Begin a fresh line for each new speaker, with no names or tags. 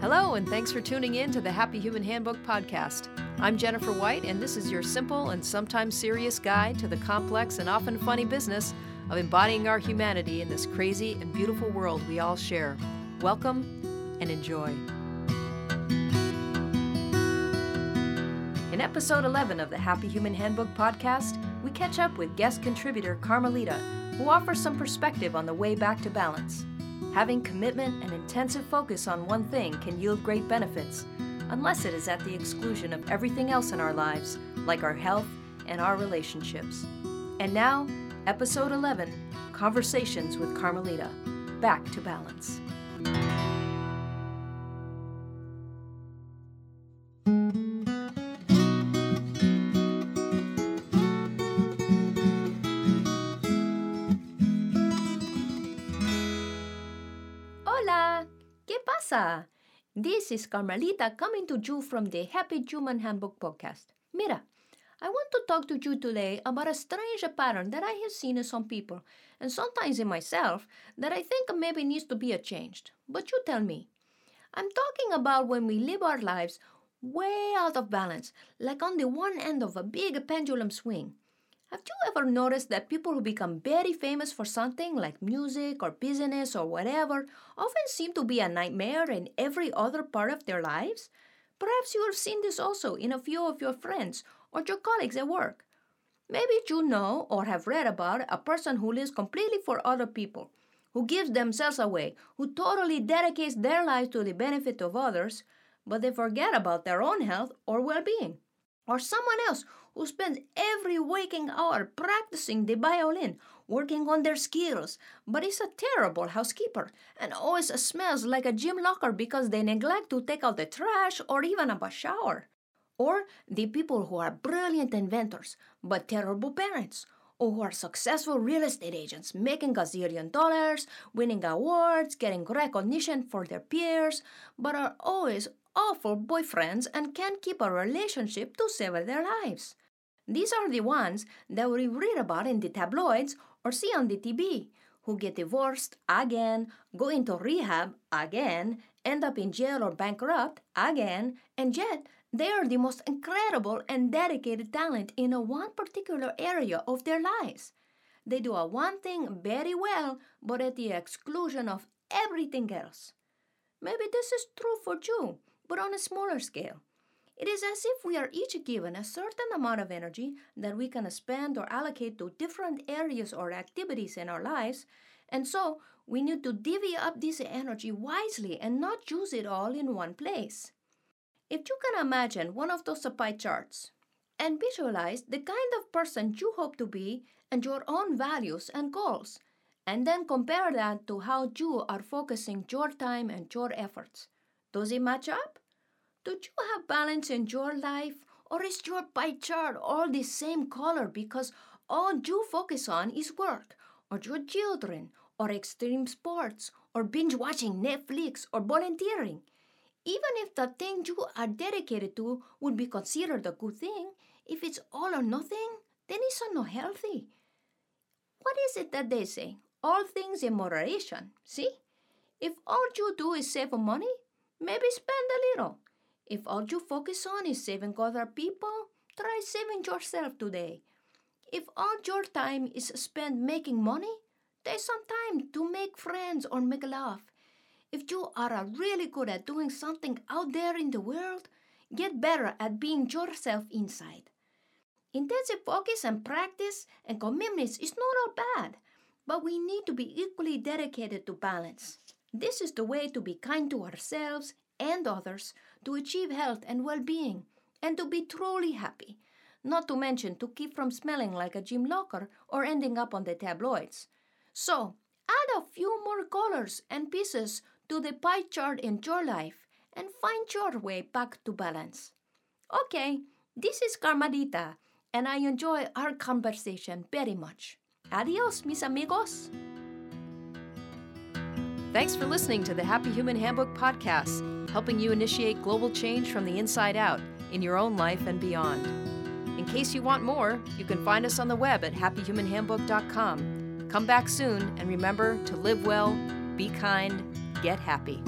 Hello, and thanks for tuning in to the Happy Human Handbook podcast. I'm Jennifer White, and this is your simple and sometimes serious guide to the complex and often funny business of embodying our humanity in this crazy and beautiful world we all share. Welcome and enjoy. In episode 11 of the Happy Human Handbook podcast, we catch up with guest contributor Carmelita, who offers some perspective on the way back to balance. Having commitment and intensive focus on one thing can yield great benefits, unless it is at the exclusion of everything else in our lives, like our health and our relationships. And now, episode 11 Conversations with Carmelita Back to Balance. This is Carmelita coming to you from the Happy Human Handbook podcast. Mira, I want to talk to you today about a strange pattern that I have seen in some people, and sometimes in myself, that I think maybe needs to be changed. But you tell me. I'm talking about when we live our lives way out of balance, like on the one end of a big pendulum swing. Have you ever noticed that people who become very famous for something like music or business or whatever often seem to be a nightmare in every other part of their lives? Perhaps you have seen this also in a few of your friends or your colleagues at work. Maybe you know or have read about a person who lives completely for other people, who gives themselves away, who totally dedicates their lives to the benefit of others, but they forget about their own health or well being. Or someone else who spends every waking hour practicing the violin, working on their skills, but is a terrible housekeeper and always smells like a gym locker because they neglect to take out the trash or even have a shower. Or the people who are brilliant inventors but terrible parents, or who are successful real estate agents making a zillion dollars, winning awards, getting recognition for their peers, but are always awful boyfriends and can't keep a relationship to save their lives. These are the ones that we read about in the tabloids or see on the TV, who get divorced again, go into rehab again, end up in jail or bankrupt again, and yet they are the most incredible and dedicated talent in a one particular area of their lives. They do a one thing very well, but at the exclusion of everything else. Maybe this is true for you, but on a smaller scale. It is as if we are each given a certain amount of energy that we can spend or allocate to different areas or activities in our lives, and so we need to divvy up this energy wisely and not use it all in one place. If you can imagine one of those pie charts and visualize the kind of person you hope to be and your own values and goals, and then compare that to how you are focusing your time and your efforts, does it match up? Do you have balance in your life? Or is your pie chart all the same color because all you focus on is work, or your children, or extreme sports, or binge watching Netflix, or volunteering? Even if the thing you are dedicated to would be considered a good thing, if it's all or nothing, then it's not healthy. What is it that they say? All things in moderation. See? If all you do is save money, maybe spend a little. If all you focus on is saving other people, try saving yourself today. If all your time is spent making money, take some time to make friends or make love. If you are really good at doing something out there in the world, get better at being yourself inside. Intensive focus and practice and commitments is not all bad, but we need to be equally dedicated to balance. This is the way to be kind to ourselves and others to achieve health and well being, and to be truly happy, not to mention to keep from smelling like a gym locker or ending up on the tabloids. So, add a few more colors and pieces to the pie chart in your life and find your way back to balance. Okay, this is Carmelita, and I enjoy our conversation very much. Adios, mis amigos. Thanks for listening to the Happy Human Handbook podcast, helping you initiate global change from the inside out in your own life and beyond. In case you want more, you can find us on the web at happyhumanhandbook.com. Come back soon and remember to live well, be kind, get happy.